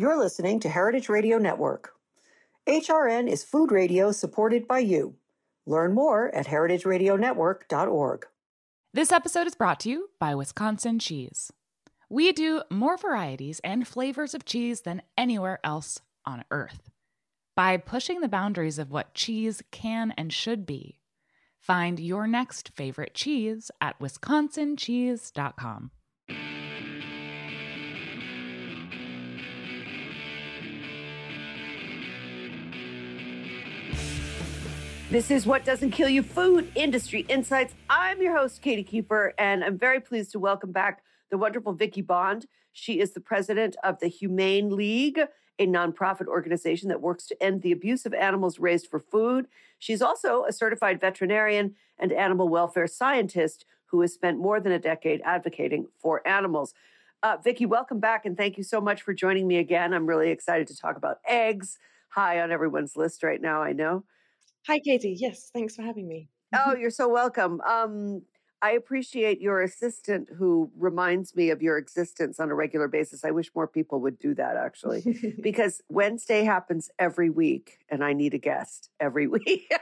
You're listening to Heritage Radio Network. HRN is food radio supported by you. Learn more at heritageradionetwork.org. This episode is brought to you by Wisconsin Cheese. We do more varieties and flavors of cheese than anywhere else on earth. By pushing the boundaries of what cheese can and should be, find your next favorite cheese at wisconsincheese.com. This is What Doesn't Kill You Food Industry Insights. I'm your host, Katie Keiffer, and I'm very pleased to welcome back the wonderful Vicki Bond. She is the president of the Humane League, a nonprofit organization that works to end the abuse of animals raised for food. She's also a certified veterinarian and animal welfare scientist who has spent more than a decade advocating for animals. Uh, Vicki, welcome back, and thank you so much for joining me again. I'm really excited to talk about eggs, high on everyone's list right now, I know. Hi, Katie. Yes, thanks for having me. Oh, you're so welcome. Um, I appreciate your assistant who reminds me of your existence on a regular basis. I wish more people would do that actually, because Wednesday happens every week, and I need a guest every week.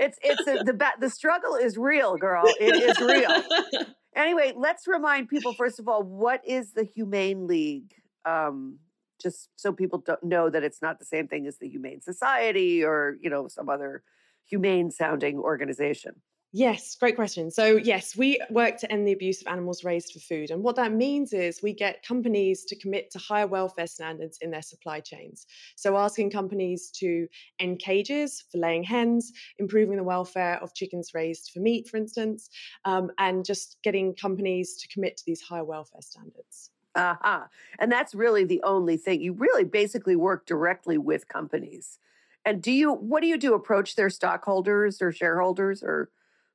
it's it's a, the the struggle is real, girl. It is real. Anyway, let's remind people first of all what is the Humane League. Um, just so people don't know that it's not the same thing as the Humane Society or, you know, some other humane sounding organization. Yes, great question. So, yes, we work to end the abuse of animals raised for food. And what that means is we get companies to commit to higher welfare standards in their supply chains. So, asking companies to end cages for laying hens, improving the welfare of chickens raised for meat, for instance, um, and just getting companies to commit to these higher welfare standards. Uh-huh. And that's really the only thing. You really basically work directly with companies. And do you what do you do? Approach their stockholders or shareholders or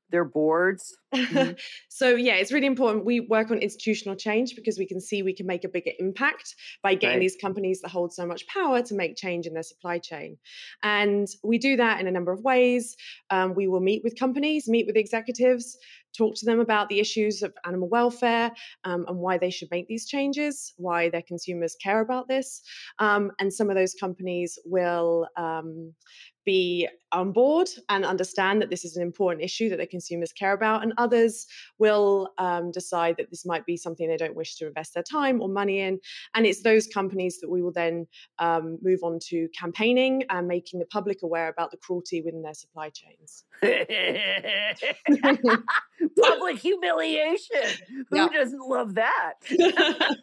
their boards? Mm-hmm. so yeah, it's really important. We work on institutional change because we can see we can make a bigger impact by getting right. these companies that hold so much power to make change in their supply chain. And we do that in a number of ways. Um, we will meet with companies, meet with executives, talk to them about the issues of animal welfare um, and why they should make these changes, why their consumers care about this. Um, and some of those companies will um, be on board and understand that this is an important issue that their consumers care about, and others will um, decide that this might be something they don't wish to invest their time or money in. And it's those companies that we will then um, move on to campaigning and making the public aware about the cruelty within their supply chains. public humiliation. Who doesn't love that?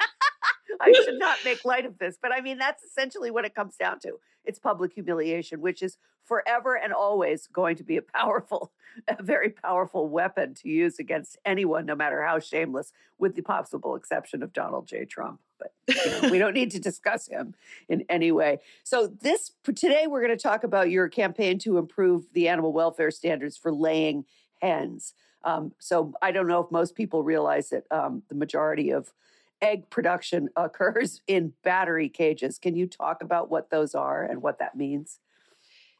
I should not make light of this, but I mean, that's essentially what it comes down to. It's public humiliation, which is forever and always going to be a powerful, a very powerful weapon to use against anyone, no matter how shameless, with the possible exception of Donald J. Trump. But you know, we don't need to discuss him in any way. So this today we're going to talk about your campaign to improve the animal welfare standards for laying hens. Um, so I don't know if most people realize that um, the majority of egg production occurs in battery cages. Can you talk about what those are and what that means?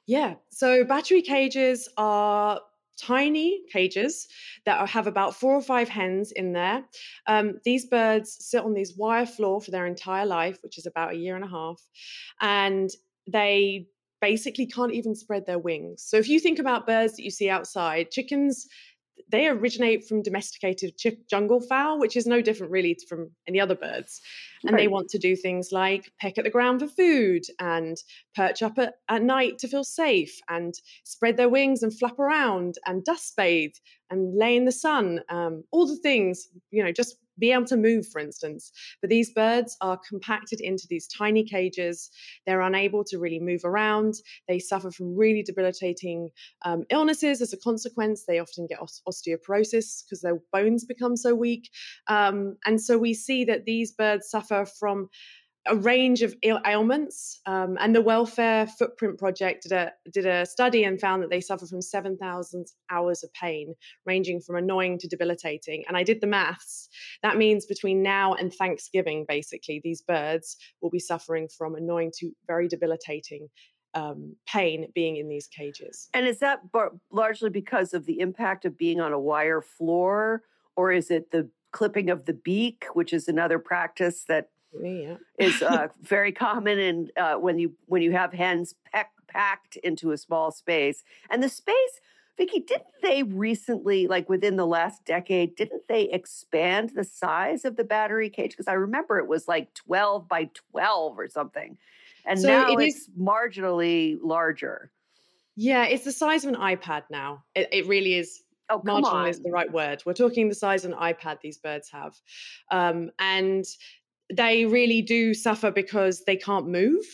Yeah. So battery cages are tiny cages that have about four or five hens in there. Um, these birds sit on these wire floor for their entire life, which is about a year and a half, and they basically can't even spread their wings. So if you think about birds that you see outside, chickens they originate from domesticated jungle fowl, which is no different really from any other birds. And right. they want to do things like peck at the ground for food and perch up at, at night to feel safe and spread their wings and flap around and dust bathe and lay in the sun. Um, all the things, you know, just be able to move, for instance. But these birds are compacted into these tiny cages. They're unable to really move around. They suffer from really debilitating um, illnesses as a consequence. They often get osteoporosis because their bones become so weak. Um, and so we see that these birds suffer from a range of ailments. Um, and the Welfare Footprint Project did a, did a study and found that they suffer from 7,000 hours of pain, ranging from annoying to debilitating. And I did the maths. That means between now and Thanksgiving, basically, these birds will be suffering from annoying to very debilitating um, pain being in these cages. And is that bar- largely because of the impact of being on a wire floor, or is it the clipping of the beak, which is another practice that yeah. is uh, very common and uh, when you when you have hens peck, packed into a small space and the space Vicki, didn't they recently, like within the last decade, didn't they expand the size of the battery cage? Because I remember it was like 12 by 12 or something. And so now it it's is, marginally larger. Yeah, it's the size of an iPad now. It, it really is. Oh, marginal on. is the right word. We're talking the size of an iPad these birds have. Um, and they really do suffer because they can't move.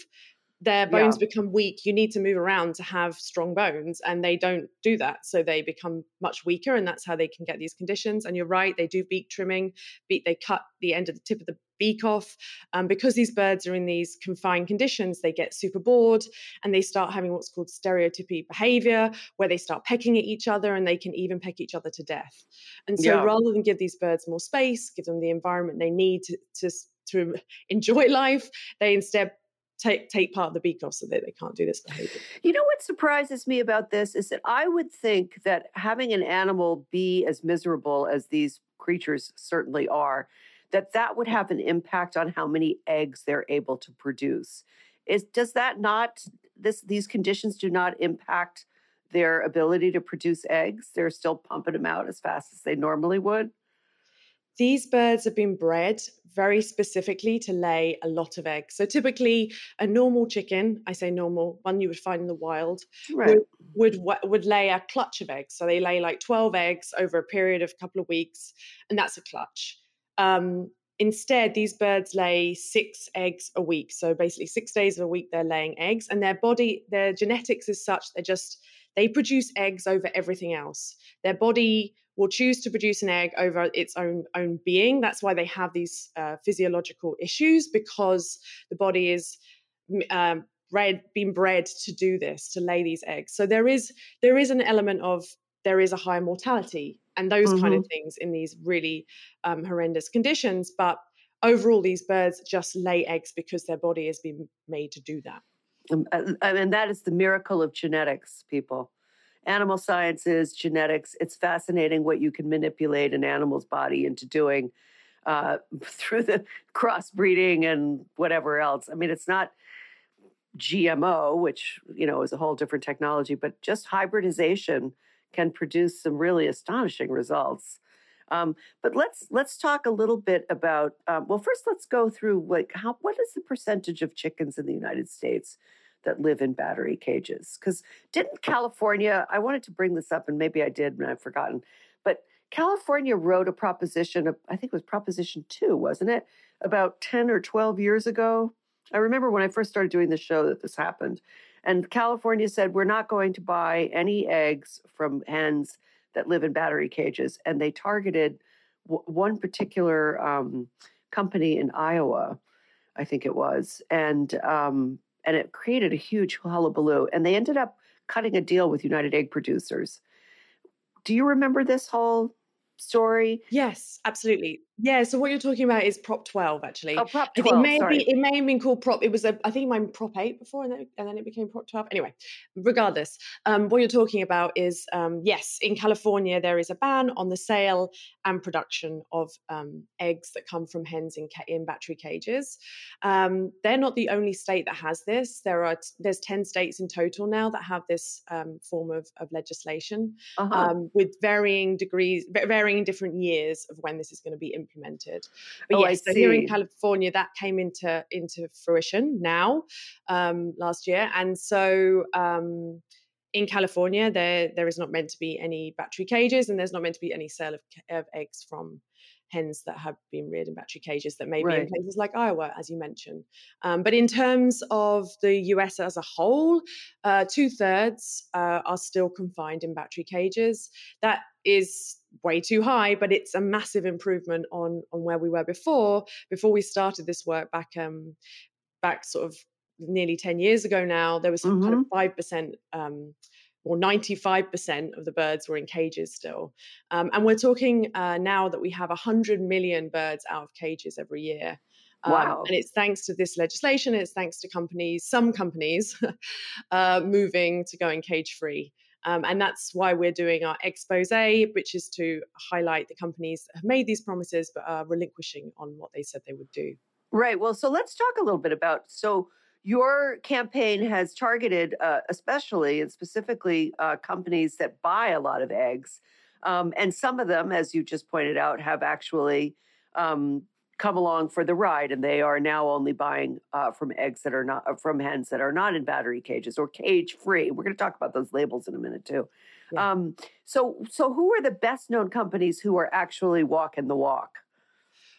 Their bones yeah. become weak. You need to move around to have strong bones and they don't do that. So they become much weaker and that's how they can get these conditions. And you're right they do beak trimming beak they cut the end of the tip of the beak off. Um, because these birds are in these confined conditions they get super bored and they start having what's called stereotypy behavior where they start pecking at each other and they can even peck each other to death. And so yeah. rather than give these birds more space give them the environment they need to, to to enjoy life they instead take take part of the beak off so that they can't do this behavior. You know what surprises me about this is that I would think that having an animal be as miserable as these creatures certainly are, that that would have an impact on how many eggs they're able to produce. Is does that not this these conditions do not impact their ability to produce eggs? They're still pumping them out as fast as they normally would. These birds have been bred very specifically to lay a lot of eggs. So typically, a normal chicken, I say normal, one you would find in the wild, right. would, would would lay a clutch of eggs. So they lay like twelve eggs over a period of a couple of weeks, and that's a clutch. Um, instead, these birds lay six eggs a week. So basically, six days of a week they're laying eggs, and their body, their genetics is such they're just they produce eggs over everything else. Their body will choose to produce an egg over its own own being. That's why they have these uh, physiological issues because the body is um, bred, been bred to do this, to lay these eggs. So there is there is an element of there is a high mortality and those mm-hmm. kind of mm-hmm. things in these really um, horrendous conditions. But overall, these birds just lay eggs because their body has been made to do that. Um, and that is the miracle of genetics, people animal sciences, genetics. It's fascinating what you can manipulate an animal's body into doing uh, through the crossbreeding and whatever else. I mean, it's not GMO, which you know is a whole different technology, but just hybridization can produce some really astonishing results. Um, but let's let's talk a little bit about. Um, well, first, let's go through like how what is the percentage of chickens in the United States that live in battery cages. Because didn't California, I wanted to bring this up and maybe I did and I've forgotten, but California wrote a proposition, I think it was Proposition 2, wasn't it? About 10 or 12 years ago. I remember when I first started doing the show that this happened. And California said, we're not going to buy any eggs from hens that live in battery cages. And they targeted w- one particular um, company in Iowa, I think it was. And um, and it created a huge hullabaloo. And they ended up cutting a deal with United Egg Producers. Do you remember this whole story? Yes, absolutely. Yeah, so what you're talking about is Prop 12, actually. Oh, Prop 12. It may, sorry. Be, it may have been called Prop. It was a, I think, my Prop 8 before, and then, and then it became Prop 12. Anyway, regardless, um, what you're talking about is um, yes, in California there is a ban on the sale and production of um, eggs that come from hens in, in battery cages. Um, they're not the only state that has this. There are there's 10 states in total now that have this um, form of, of legislation uh-huh. Um, with varying degrees, varying different years of when this is going to be implemented implemented. But oh, yes, so here in California, that came into into fruition now um, last year, and so. Um, in California, there there is not meant to be any battery cages, and there's not meant to be any sale of, of eggs from hens that have been reared in battery cages that may right. be in places like Iowa, as you mentioned. Um, but in terms of the US as a whole, uh, two thirds uh, are still confined in battery cages. That is way too high, but it's a massive improvement on on where we were before. Before we started this work back um back sort of nearly 10 years ago now, there was some mm-hmm. kind of 5% um or 95% of the birds were in cages still. Um, and we're talking uh, now that we have 100 million birds out of cages every year. Um, wow. And it's thanks to this legislation, it's thanks to companies, some companies, uh, moving to going cage free. Um, and that's why we're doing our expose, which is to highlight the companies that have made these promises but are relinquishing on what they said they would do. Right. Well, so let's talk a little bit about so your campaign has targeted, uh, especially and specifically, uh, companies that buy a lot of eggs, um, and some of them, as you just pointed out, have actually um, come along for the ride, and they are now only buying uh, from eggs that are not uh, from hens that are not in battery cages or cage free. We're going to talk about those labels in a minute too. Yeah. Um, so, so who are the best known companies who are actually walking the walk?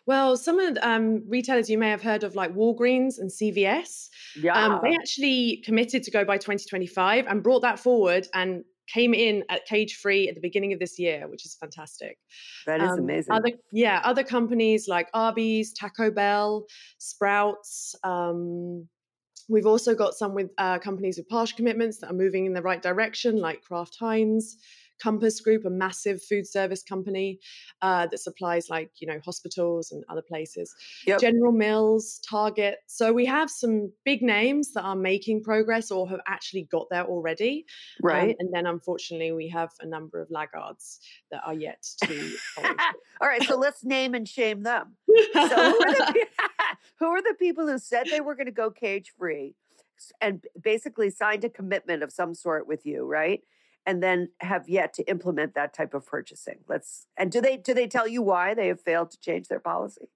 Well, some of the um, retailers you may have heard of, like Walgreens and CVS, yeah. Um, they actually committed to go by 2025 and brought that forward and came in at cage free at the beginning of this year, which is fantastic. That is um, amazing. Other, yeah, other companies like Arby's, Taco Bell, Sprouts. Um, we've also got some with uh, companies with partial commitments that are moving in the right direction, like Kraft Heinz. Compass Group, a massive food service company uh, that supplies like you know hospitals and other places. Yep. General Mills, Target. So we have some big names that are making progress or have actually got there already. Um, right. Um, and then unfortunately we have a number of laggards that are yet to. All right, so let's name and shame them. So who are the, who are the people who said they were going to go cage free? and basically signed a commitment of some sort with you, right? And then have yet to implement that type of purchasing. Let's and do they do they tell you why they have failed to change their policy?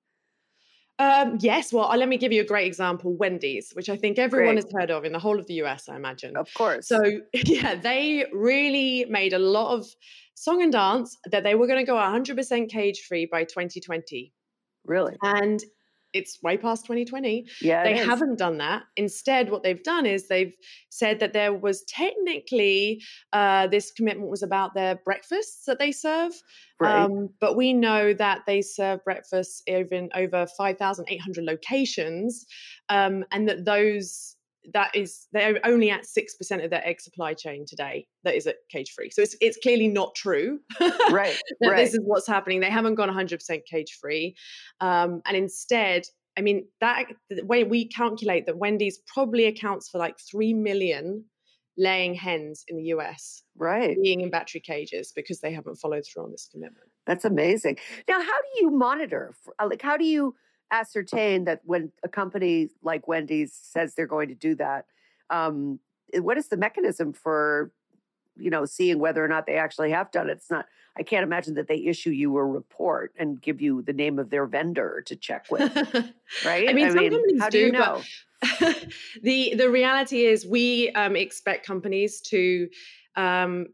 Um, yes. Well, let me give you a great example Wendy's, which I think everyone great. has heard of in the whole of the US, I imagine. Of course. So, yeah, they really made a lot of song and dance that they were going to go 100% cage free by 2020. Really? And it's way past 2020. Yeah, they haven't done that. Instead, what they've done is they've said that there was technically uh, this commitment was about their breakfasts that they serve, right. um, but we know that they serve breakfasts in over 5,800 locations, um, and that those that is they're only at six percent of their egg supply chain today that is at cage free. So it's it's clearly not true. right. right. this is what's happening. They haven't gone 100 percent cage free, um, and instead, I mean that the way we calculate that Wendy's probably accounts for like three million laying hens in the US, right, being in battery cages because they haven't followed through on this commitment. That's amazing. Now, how do you monitor? Like, how do you ascertain that when a company like Wendy's says they're going to do that, um, eh, what is the mechanism for, you know, seeing whether or not they actually have done it? It's not. I can't imagine that they issue you a report and give you the name of their vendor to check with, right? I mean, I some mean, companies how do, do you know? the the reality is, we um, expect companies to um,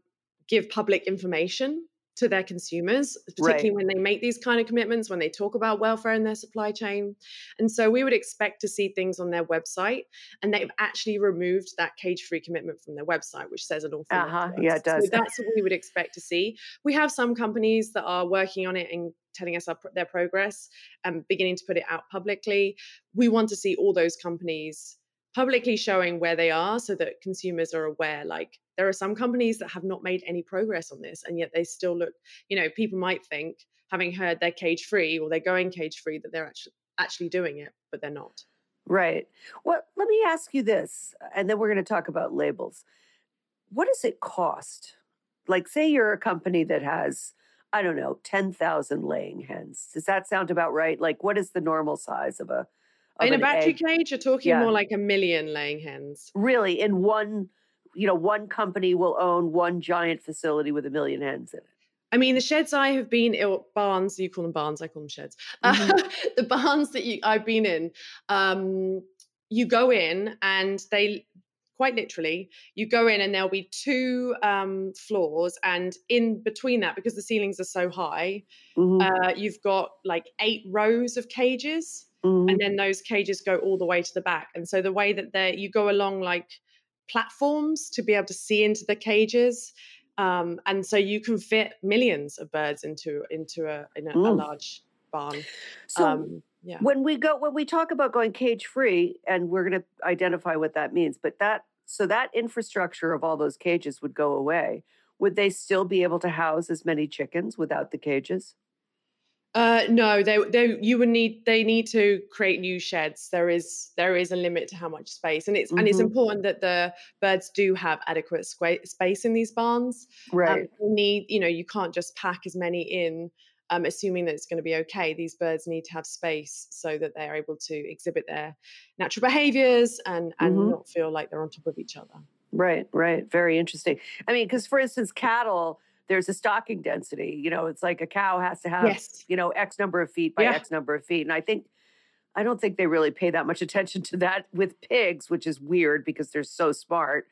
give public information to their consumers, particularly right. when they make these kind of commitments, when they talk about welfare in their supply chain. And so we would expect to see things on their website, and they've actually removed that cage free commitment from their website, which says an awful uh-huh. lot. Yeah, it does. So that's what we would expect to see. We have some companies that are working on it and telling us their progress and beginning to put it out publicly. We want to see all those companies publicly showing where they are so that consumers are aware like there are some companies that have not made any progress on this and yet they still look you know people might think having heard they're cage free or they're going cage free that they're actually actually doing it but they're not. Right. Well let me ask you this uh, and then we're going to talk about labels. What does it cost? Like say you're a company that has i don't know 10,000 laying hens. Does that sound about right? Like what is the normal size of a in a battery cage, you're talking yeah. more like a million laying hens. Really, in one, you know, one company will own one giant facility with a million hens in it. I mean, the sheds I have been in, barns, you call them barns, I call them sheds. Mm-hmm. Uh, the barns that you, I've been in, um, you go in and they, quite literally, you go in and there'll be two um, floors, and in between that, because the ceilings are so high, mm-hmm. uh, you've got like eight rows of cages. Mm-hmm. And then those cages go all the way to the back. And so the way that they you go along like platforms to be able to see into the cages. Um, and so you can fit millions of birds into into a, in a, mm. a large barn. So um, yeah. when we go when we talk about going cage free, and we're going to identify what that means, but that so that infrastructure of all those cages would go away. Would they still be able to house as many chickens without the cages? Uh, no, they, they, you would need, they need to create new sheds. There is, there is a limit to how much space, and it's, mm-hmm. and it's mm-hmm. important that the birds do have adequate squ- space in these barns. Um, right. Um, you need, you know, you can't just pack as many in um, assuming that it's going to be okay. These birds need to have space so that they're able to exhibit their natural behaviors and and mm-hmm. not feel like they're on top of each other. Right, right. Very interesting. I mean, because for instance, cattle, there's a stocking density. You know, it's like a cow has to have, yes. you know, X number of feet by yeah. X number of feet. And I think, I don't think they really pay that much attention to that with pigs, which is weird because they're so smart.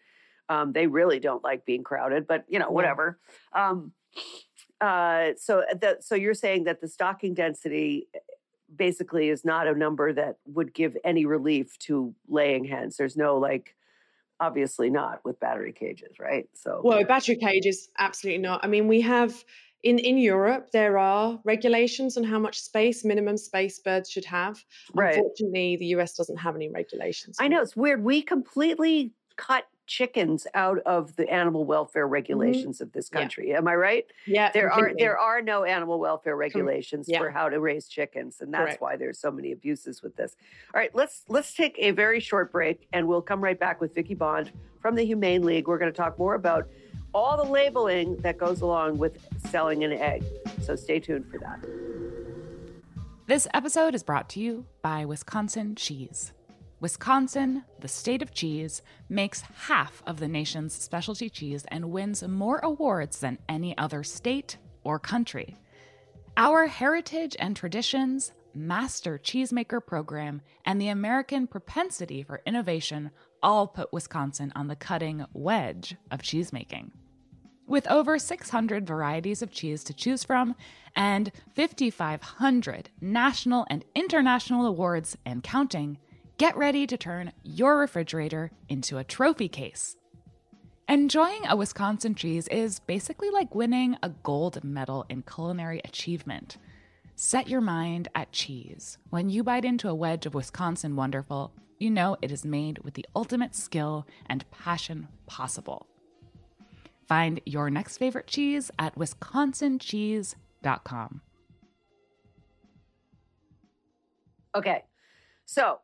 Um, they really don't like being crowded, but you know, whatever. Yeah. Um, uh, so, uh, the, so you're saying that the stocking density eh, basically is not a number that would give any relief to laying hens. There's no like obviously not with battery cages, right? So well, battery cages, absolutely not. I mean, we have in in Europe there are regulations on how much space, minimum space birds should have. Right. Unfortunately, the US doesn't have any regulations. I know it's weird. We completely cut chickens out of the animal welfare mm-hmm. regulations mm-hmm. of this country. Yeah. Am I right? Yeah. There completely. are there are no animal welfare regulations yeah. for how to raise chickens, and that's Correct. why there's so many abuses with this. All right, let's let's take a very short break, and we'll come right back with Vicki Bond from the Humane League. We're going to talk more about all the labeling that goes along with selling an egg. So stay tuned for that. This episode is brought to you by Wisconsin Cheese. Wisconsin, the state of cheese, makes half of the nation's specialty cheese and wins more awards than any other state or country. Our heritage and traditions, master cheesemaker program, and the American propensity for innovation all put Wisconsin on the cutting wedge of cheesemaking. With over 600 varieties of cheese to choose from and 5,500 national and international awards and counting, get ready to turn your refrigerator into a trophy case. Enjoying a Wisconsin cheese is basically like winning a gold medal in culinary achievement. Set your mind at cheese. When you bite into a wedge of Wisconsin Wonderful, you know it is made with the ultimate skill and passion possible. Find your next favorite cheese at wisconsincheese.com. Okay, so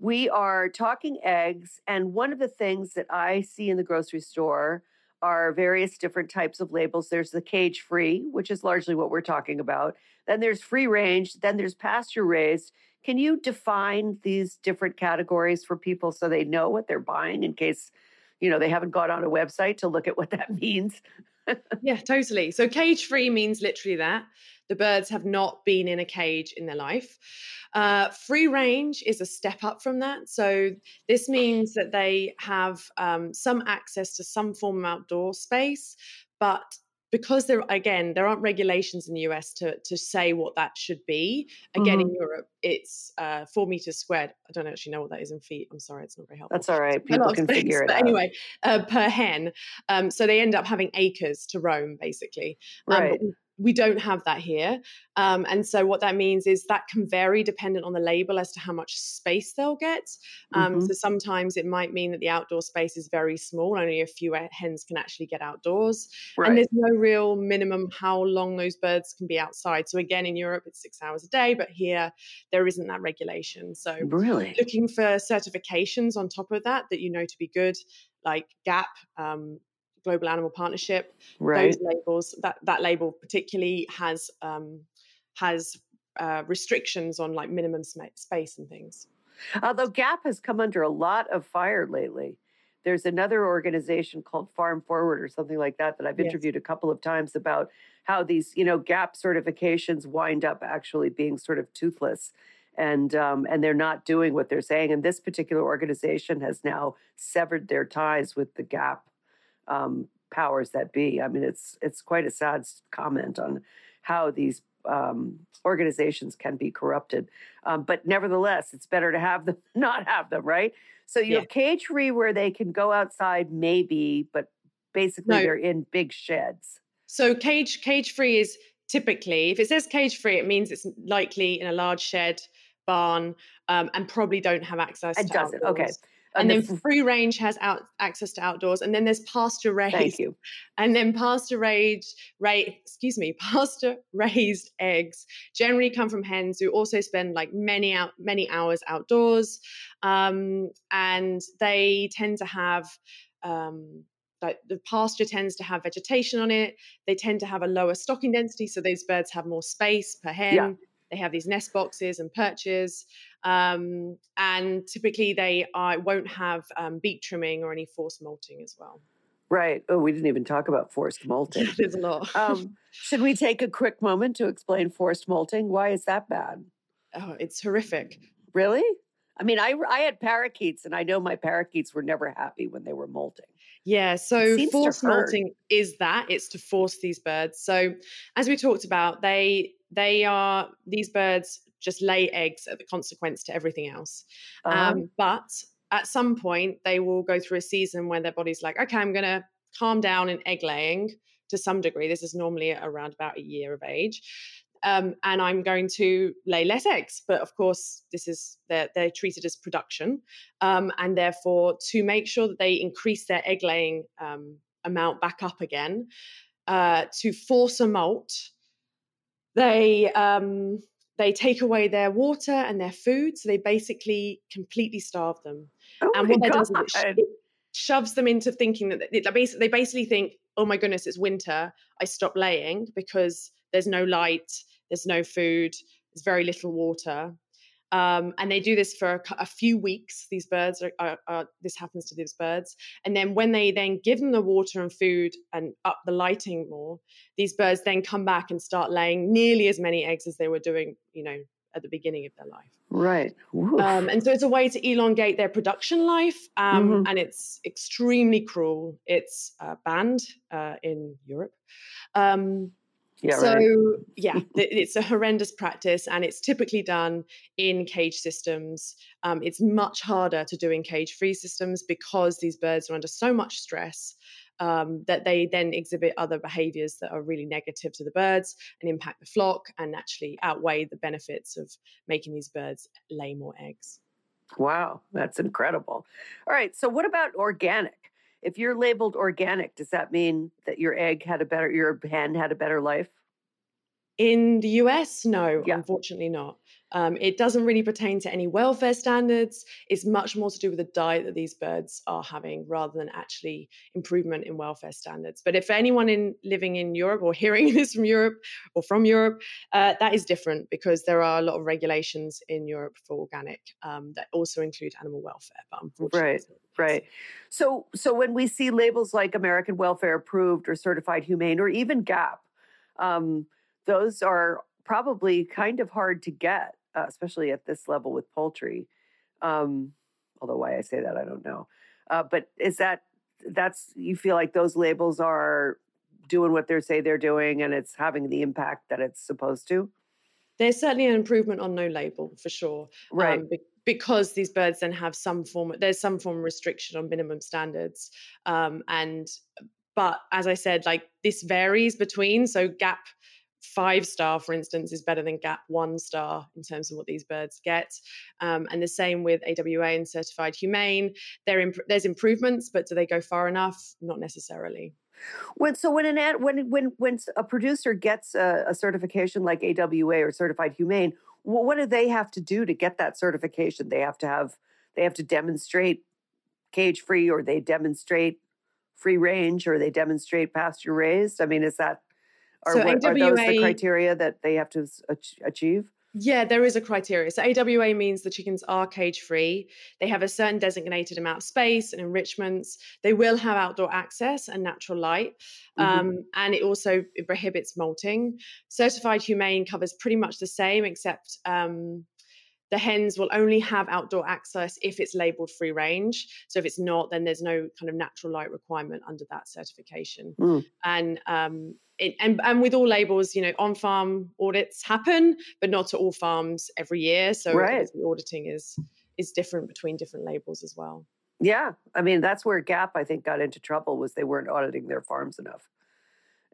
we are talking eggs, and one of the things that I see in the grocery store are various different types of labels. There's the cage free, which is largely what we're talking about. Then there's free range, then there's pasture raised. Can you define these different categories for people so they know what they're buying in case, you know, they haven't gone on a website to look at what that means? Yeah, totally. So cage free means literally that. The birds have not been in a cage in their life. Uh, free range is a step up from that. So this means that they have um, some access to some form of outdoor space, but because there again there aren't regulations in the US to to say what that should be. Again, mm-hmm. in Europe, it's uh, four meters squared. I don't actually know what that is in feet. I'm sorry, it's not very helpful. That's all right. People can figure it but out. Anyway, uh, per hen, um, so they end up having acres to roam, basically. Um, right we don't have that here. Um, and so what that means is that can vary dependent on the label as to how much space they'll get. Um, mm-hmm. So sometimes it might mean that the outdoor space is very small, only a few hens can actually get outdoors. Right. And there's no real minimum how long those birds can be outside. So again, in Europe, it's six hours a day, but here there isn't that regulation. So really looking for certifications on top of that that you know to be good, like GAP, um, Global Animal Partnership. Right. Those labels, that that label particularly has um, has uh, restrictions on like minimum space and things. Although GAP has come under a lot of fire lately. There's another organization called Farm Forward or something like that that I've interviewed yes. a couple of times about how these, you know, GAP certifications wind up actually being sort of toothless and um, and they're not doing what they're saying. And this particular organization has now severed their ties with the GAP um, powers that be. I mean, it's it's quite a sad comment on how these um, organizations can be corrupted. Um, but nevertheless, it's better to have them, not have them, right? So you yeah. have cage free where they can go outside, maybe, but basically no. they're in big sheds. So cage cage free is typically, if it says cage free, it means it's likely in a large shed, barn, um, and probably don't have access. It doesn't. Okay. And, and then free range has out access to outdoors, and then there's pasture raised. Thank you. And then pasture raised, ra- excuse me, pasture raised eggs generally come from hens who also spend like many out many hours outdoors, um, and they tend to have um, like the pasture tends to have vegetation on it. They tend to have a lower stocking density, so those birds have more space per hen. Yeah. They have these nest boxes and perches, um, and typically they are, won't have um, beak trimming or any forced molting as well. Right. Oh, we didn't even talk about forced molting. There's a lot. um, should we take a quick moment to explain forced molting? Why is that bad? Oh, it's horrific. Really? I mean, I I had parakeets, and I know my parakeets were never happy when they were molting. Yeah, so forced molting is that it's to force these birds. So, as we talked about, they they are these birds just lay eggs at the consequence to everything else. Um, um, but at some point, they will go through a season where their body's like, okay, I'm going to calm down in egg laying to some degree. This is normally around about a year of age um, and I'm going to lay less eggs. But of course, this is they're, they're treated as production, um, and therefore to make sure that they increase their egg laying um, amount back up again, uh, to force a molt, they um, they take away their water and their food, so they basically completely starve them. Oh and what that does is it, it shoves them into thinking that they, they basically think, "Oh my goodness, it's winter. I stop laying because." there's no light there's no food, there's very little water. Um, and they do this for a, a few weeks. These birds are, are, are, this happens to these birds, and then when they then give them the water and food and up the lighting more, these birds then come back and start laying nearly as many eggs as they were doing, you know, at the beginning of their life. Right. Um, and so it's a way to elongate their production life, um, mm-hmm. and it's extremely cruel. It's uh, banned uh, in Europe. Um, yeah, so right. yeah, it's a horrendous practice, and it's typically done in cage systems. Um, it's much harder to do in cage-free systems because these birds are under so much stress um, that they then exhibit other behaviors that are really negative to the birds and impact the flock, and actually outweigh the benefits of making these birds lay more eggs. Wow, that's incredible. All right, so what about organic? If you're labeled organic, does that mean that your egg had a better, your hen had a better life? In the US, no, yeah. unfortunately not. Um, it doesn't really pertain to any welfare standards. It's much more to do with the diet that these birds are having rather than actually improvement in welfare standards. But if anyone in living in Europe or hearing this from Europe or from Europe, uh, that is different because there are a lot of regulations in Europe for organic um, that also include animal welfare. But unfortunately, right, right. So, so when we see labels like American Welfare Approved or Certified Humane or even GAP, um, those are probably kind of hard to get uh, especially at this level with poultry. Um, although why I say that, I don't know. Uh, but is that that's you feel like those labels are doing what they say they're doing and it's having the impact that it's supposed to? There's certainly an improvement on no label for sure. Right. Um, because these birds then have some form there's some form of restriction on minimum standards um, and but as i said like this varies between so gap five star, for instance, is better than GAP one star in terms of what these birds get. Um, and the same with AWA and certified humane. Imp- there's improvements, but do they go far enough? Not necessarily. When so when an ad, when when when a producer gets a, a certification like AWA or certified humane, what do they have to do to get that certification? They have to have they have to demonstrate cage free, or they demonstrate free range, or they demonstrate pasture raised. I mean, is that are, so what, AWA, are those the criteria that they have to achieve? Yeah, there is a criteria. So AWA means the chickens are cage free. They have a certain designated amount of space and enrichments. They will have outdoor access and natural light. Mm-hmm. Um, and it also it prohibits molting. Certified humane covers pretty much the same, except um, the hens will only have outdoor access if it's labeled free range. So if it's not, then there's no kind of natural light requirement under that certification. Mm. And um, it, and and with all labels, you know, on farm audits happen, but not to all farms every year. So right. the auditing is is different between different labels as well. Yeah, I mean that's where Gap I think got into trouble was they weren't auditing their farms enough,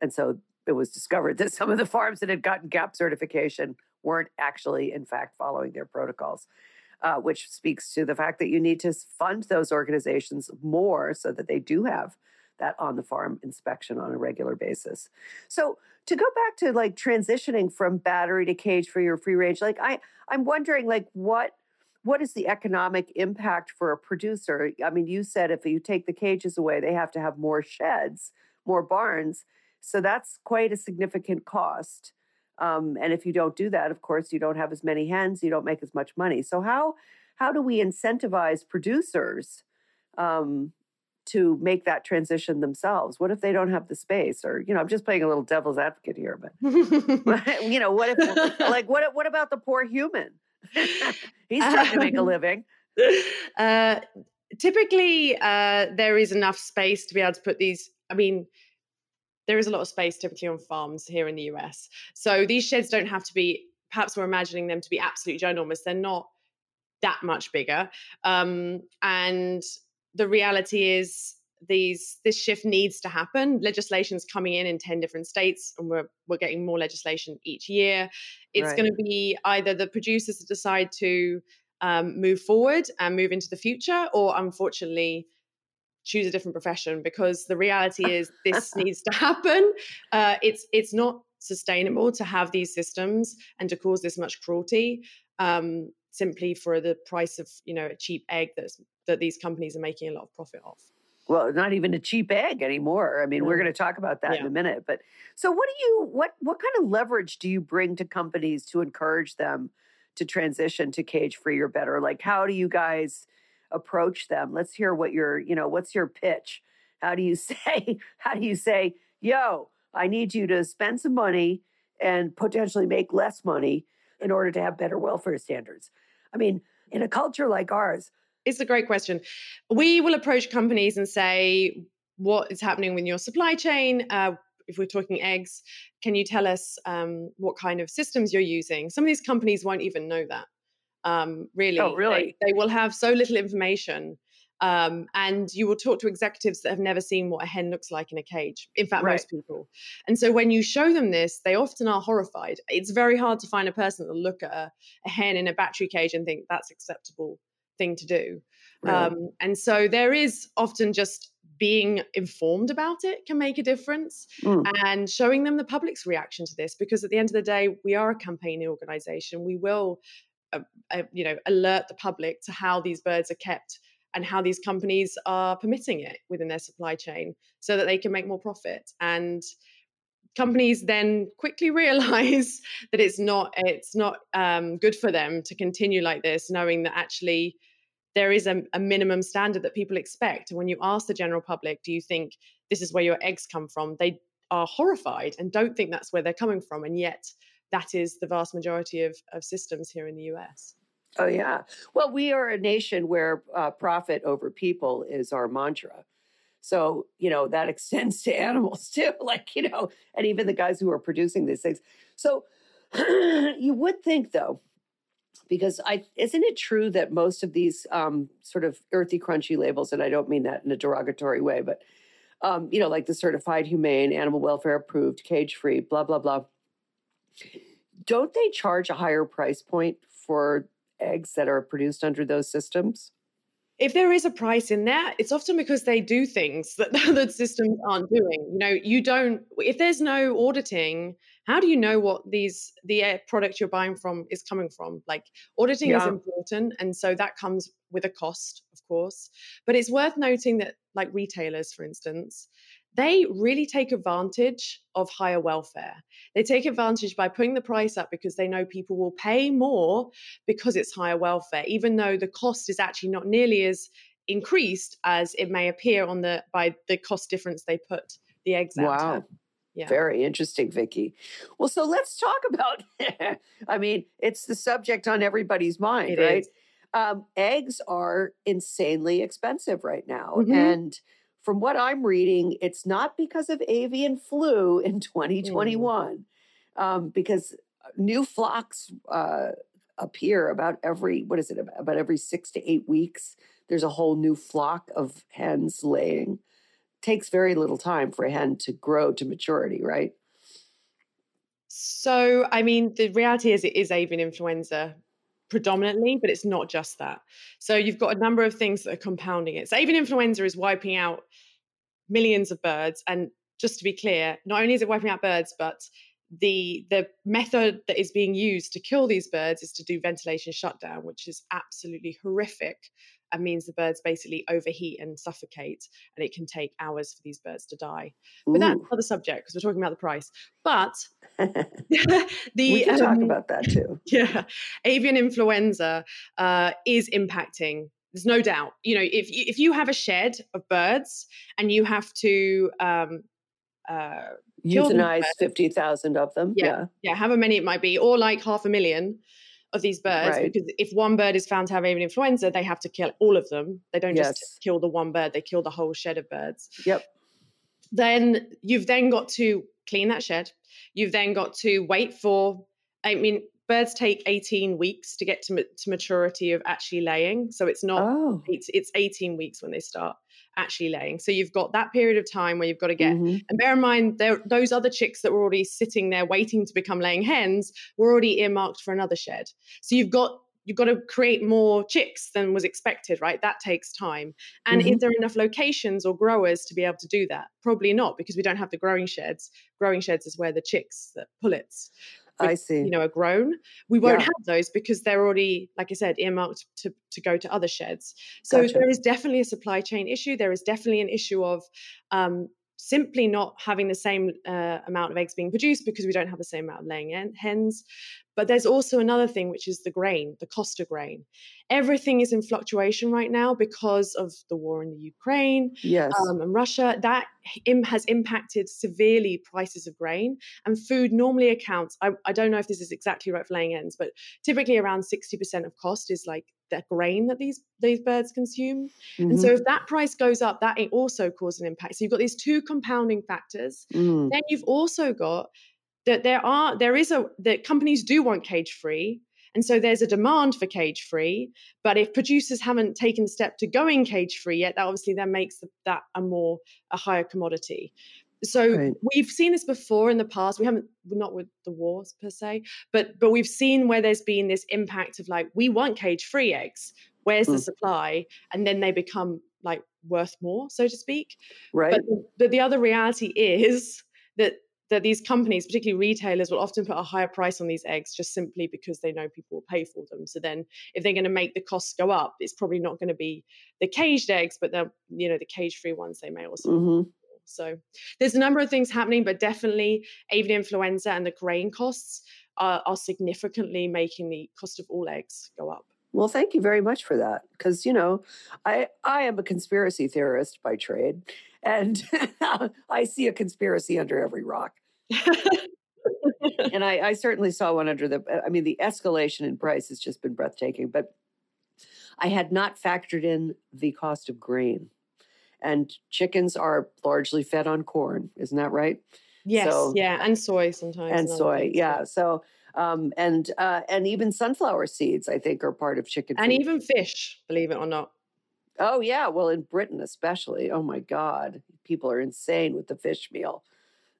and so it was discovered that some of the farms that had gotten GAP certification weren't actually, in fact, following their protocols, uh, which speaks to the fact that you need to fund those organizations more so that they do have that on the farm inspection on a regular basis. So to go back to like transitioning from battery to cage for your free range, like I, I'm wondering like what what is the economic impact for a producer? I mean, you said if you take the cages away, they have to have more sheds, more barns. So that's quite a significant cost. Um, and if you don't do that, of course, you don't have as many hens, you don't make as much money. So how how do we incentivize producers um, to make that transition themselves? What if they don't have the space? Or you know, I'm just playing a little devil's advocate here, but you know, what if like what what about the poor human? He's trying to make a living. Uh, typically, uh, there is enough space to be able to put these. I mean, there is a lot of space typically on farms here in the US. So these sheds don't have to be, perhaps we're imagining them to be absolutely ginormous. They're not that much bigger. Um, and the reality is, these this shift needs to happen legislation's coming in in 10 different states and we're we're getting more legislation each year it's right. going to be either the producers that decide to um, move forward and move into the future or unfortunately choose a different profession because the reality is this needs to happen. Uh, it's it's not sustainable to have these systems and to cause this much cruelty um, simply for the price of you know a cheap egg that's that these companies are making a lot of profit off. Well, not even a cheap egg anymore. I mean, we're going to talk about that yeah. in a minute. But so, what do you what what kind of leverage do you bring to companies to encourage them to transition to cage free or better? Like, how do you guys? Approach them. Let's hear what your, you know, what's your pitch? How do you say, how do you say, yo, I need you to spend some money and potentially make less money in order to have better welfare standards? I mean, in a culture like ours, it's a great question. We will approach companies and say, what is happening with your supply chain? Uh, if we're talking eggs, can you tell us um, what kind of systems you're using? Some of these companies won't even know that. Um, really, oh, really? They, they, will have so little information. Um, and you will talk to executives that have never seen what a hen looks like in a cage. In fact, right. most people. And so when you show them this, they often are horrified. It's very hard to find a person that will look at a, a hen in a battery cage and think that's acceptable thing to do. Really? Um, and so there is often just being informed about it can make a difference mm. and showing them the public's reaction to this because at the end of the day we are a campaigning organization we will uh, uh, you know alert the public to how these birds are kept and how these companies are permitting it within their supply chain so that they can make more profit. And companies then quickly realize that it's not it's not um, good for them to continue like this knowing that actually there is a, a, minimum standard that people expect. And when you ask the general public do you think this is where your eggs come from? they are horrified and don't think that's where they're coming from. And yet that is the vast majority of, of systems here in the US. Oh, yeah. Well, we are a nation where uh, profit over people is our mantra. So, you know, that extends to animals too, like, you know, and even the guys who are producing these things. So, you would think, though, because I isn't it true that most of these um, sort of earthy, crunchy labels, and I don't mean that in a derogatory way, but um, you know, like the certified humane, animal welfare approved, cage free, blah blah blah don't they charge a higher price point for eggs that are produced under those systems? If there is a price in there, it's often because they do things that the other systems aren't doing. You know, you don't, if there's no auditing, how do you know what these, the product you're buying from is coming from? Like, auditing yeah. is important. And so that comes with a cost, of course. But it's worth noting that, like retailers, for instance, they really take advantage of higher welfare. They take advantage by putting the price up because they know people will pay more because it's higher welfare, even though the cost is actually not nearly as increased as it may appear on the by the cost difference they put the eggs out. Wow. Yeah. Very interesting, Vicki. Well, so let's talk about. I mean, it's the subject on everybody's mind, it right? Um, eggs are insanely expensive right now, mm-hmm. and from what I'm reading, it's not because of avian flu in 2021, mm. um, because uh, new flocks uh, appear about every, what is it, about every six to eight weeks. There's a whole new flock of hens laying. Takes very little time for a hen to grow to maturity, right? So, I mean, the reality is it is avian influenza predominantly, but it's not just that. So you've got a number of things that are compounding it. So avian influenza is wiping out millions of birds. And just to be clear, not only is it wiping out birds, but the the method that is being used to kill these birds is to do ventilation shutdown, which is absolutely horrific and means the birds basically overheat and suffocate, and it can take hours for these birds to die. But that's another subject because we're talking about the price. But the we can um, talk about that too. Yeah, avian influenza uh, is impacting. There's no doubt. You know, if if you have a shed of birds and you have to um, uh, euthanize fifty thousand of them, yeah, yeah, yeah, however many it might be, or like half a million of these birds right. because if one bird is found to have avian influenza, they have to kill all of them. They don't yes. just kill the one bird; they kill the whole shed of birds. Yep. Then you've then got to clean that shed. You've then got to wait for. I mean, birds take 18 weeks to get to, to maturity of actually laying. So it's not. Oh. It's, it's 18 weeks when they start actually laying. So you've got that period of time where you've got to get, mm-hmm. and bear in mind, there those other chicks that were already sitting there waiting to become laying hens were already earmarked for another shed. So you've got you've got to create more chicks than was expected, right? That takes time. And mm-hmm. is there enough locations or growers to be able to do that? Probably not, because we don't have the growing sheds. Growing sheds is where the chicks, the pullets, I see. You know, are grown. We won't yeah. have those because they're already, like I said, earmarked to, to go to other sheds. So gotcha. there is definitely a supply chain issue. There is definitely an issue of um, simply not having the same uh, amount of eggs being produced because we don't have the same amount of laying hens. But there's also another thing, which is the grain, the cost of grain. Everything is in fluctuation right now because of the war in the Ukraine yes. um, and Russia. That has impacted severely prices of grain. And food normally accounts, I, I don't know if this is exactly right for laying hens, but typically around 60% of cost is like the grain that these these birds consume. Mm-hmm. And so mm-hmm. if that price goes up, that also causes an impact. So you've got these two compounding factors. Mm. Then you've also got that there are there is a that companies do want cage free. And so there's a demand for cage free, but if producers haven't taken the step to going cage free yet, that obviously then makes that a more a higher commodity. So right. we've seen this before in the past. We haven't not with the wars per se, but but we've seen where there's been this impact of like we want cage free eggs. Where's mm. the supply? And then they become like worth more, so to speak. Right. But but the other reality is that that these companies, particularly retailers, will often put a higher price on these eggs just simply because they know people will pay for them. So then, if they're going to make the costs go up, it's probably not going to be the caged eggs, but the you know the cage-free ones they may also. Mm-hmm. So there's a number of things happening, but definitely avian influenza and the grain costs are, are significantly making the cost of all eggs go up. Well, thank you very much for that. Because you know, I I am a conspiracy theorist by trade, and I see a conspiracy under every rock. and I, I certainly saw one under the. I mean, the escalation in price has just been breathtaking. But I had not factored in the cost of grain and chickens are largely fed on corn. Isn't that right? Yes, so, yeah, and soy sometimes. And soy, yeah. So, um, and uh, and even sunflower seeds, I think, are part of chicken. And even fish, believe it or not. Oh yeah, well in Britain especially. Oh my God, people are insane with the fish meal.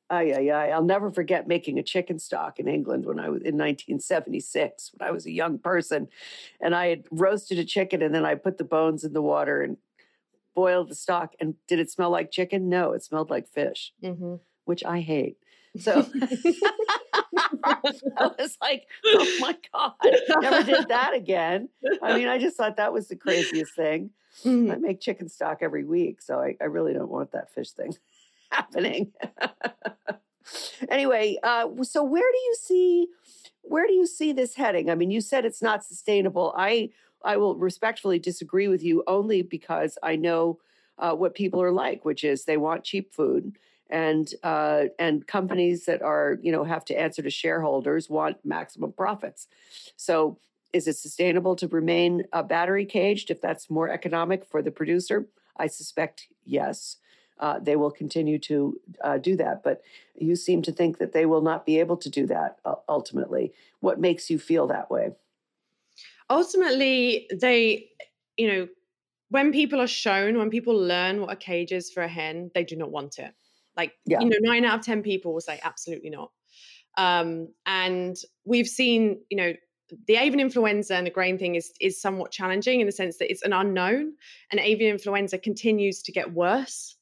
Ay, ay, ay. I'll never forget making a chicken stock in England when I was in 1976 when I was a young person. And I had roasted a chicken and then I put the bones in the water and boiled the stock and did it smell like chicken? No, it smelled like fish, mm-hmm. which I hate. So I was like, oh my God, never did that again. I mean, I just thought that was the craziest thing. Mm-hmm. I make chicken stock every week, so I, I really don't want that fish thing happening. anyway, uh, so where do you see where do you see this heading? I mean, you said it's not sustainable. I I will respectfully disagree with you only because I know uh, what people are like, which is they want cheap food, and uh, and companies that are you know have to answer to shareholders want maximum profits. So, is it sustainable to remain uh, battery caged if that's more economic for the producer? I suspect yes. Uh, they will continue to uh, do that. But you seem to think that they will not be able to do that uh, ultimately. What makes you feel that way? ultimately they you know when people are shown when people learn what a cage is for a hen they do not want it like yeah. you know nine out of ten people will say absolutely not um, and we've seen you know the avian influenza and the grain thing is is somewhat challenging in the sense that it's an unknown and avian influenza continues to get worse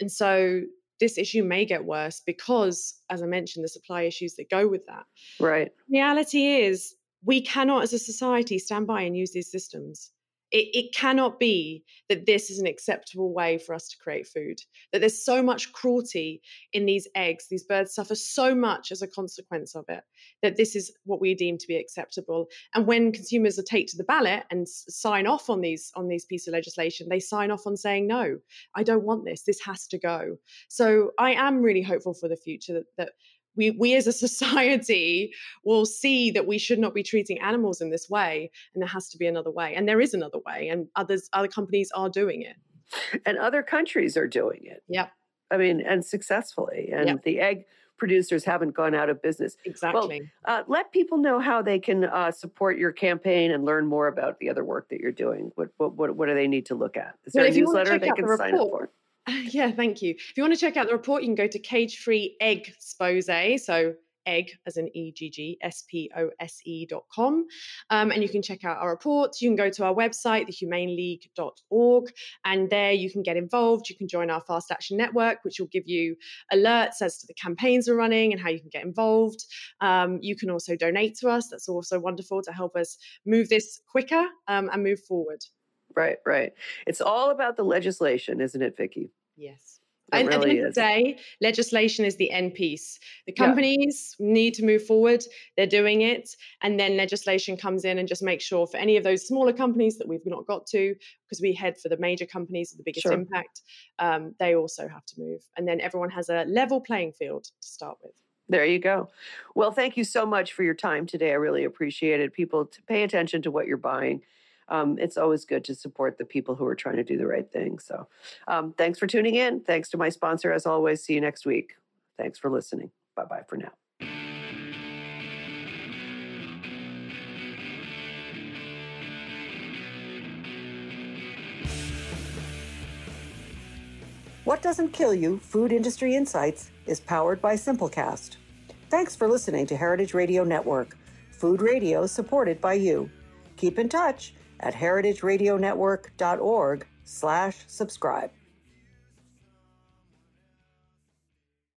and so this issue may get worse because, as I mentioned, the supply issues that go with that. Right. Reality is, we cannot, as a society, stand by and use these systems. It, it, cannot be that this is an acceptable way for us to create food. That there's so much cruelty in these eggs. These birds suffer so much as a consequence of it that this is what we deem to be acceptable. And when consumers are take to the ballot and sign off on these on these pieces of legislation, they sign off on saying, "No, I don't want this. This has to go." So I am really hopeful for the future that, that we, we as a society will see that we should not be treating animals in this way and there has to be another way and there is another way and others other companies are doing it. And other countries are doing it. Yep. I mean and successfully and Yep. the egg producers haven't gone out of business. Exactly. uh, let people know how they can uh, support your campaign and learn more about the other work that you're doing. What what what, what do they need to look at? Is Well, there a if you wanna newsletter they can the sign up for yeah thank you if you want to check out the report you can go to cage free egg expose so egg as an E-G-G, S-P-O-S-E dot com. Um, and you can check out our reports. You can go to our website, thehumaneleague.org, and there you can get involved. You can join our Fast Action Network, which will give you alerts as to the campaigns we're running and how you can get involved. Um, you can also donate to us. That's also wonderful to help us move this quicker um, and move forward. right right it's all about the legislation isn't it vicky Yes. It And at the really end of is. the day, legislation is the end piece. The Yeah. companies need to move forward. They're doing it. And then legislation comes in and just makes sure for any of those smaller companies that we've not got to, because we head for the major companies with the biggest Sure. impact, um, they also have to move. And then everyone has a level playing field to start with. There you go. Well, thank you so much for your time today. I really appreciate it. People to pay attention to what you're buying. Um, it's always good to support the people who are trying to do the right thing. So, um, thanks for tuning in. Thanks to my sponsor, as always. See you next week. Thanks for listening. Bye bye for now. What Doesn't Kill You Food Industry Insights is powered by Simplecast. Thanks for listening to Heritage Radio Network, food radio supported by you. Keep in touch at heritageradionetwork.org slash subscribe.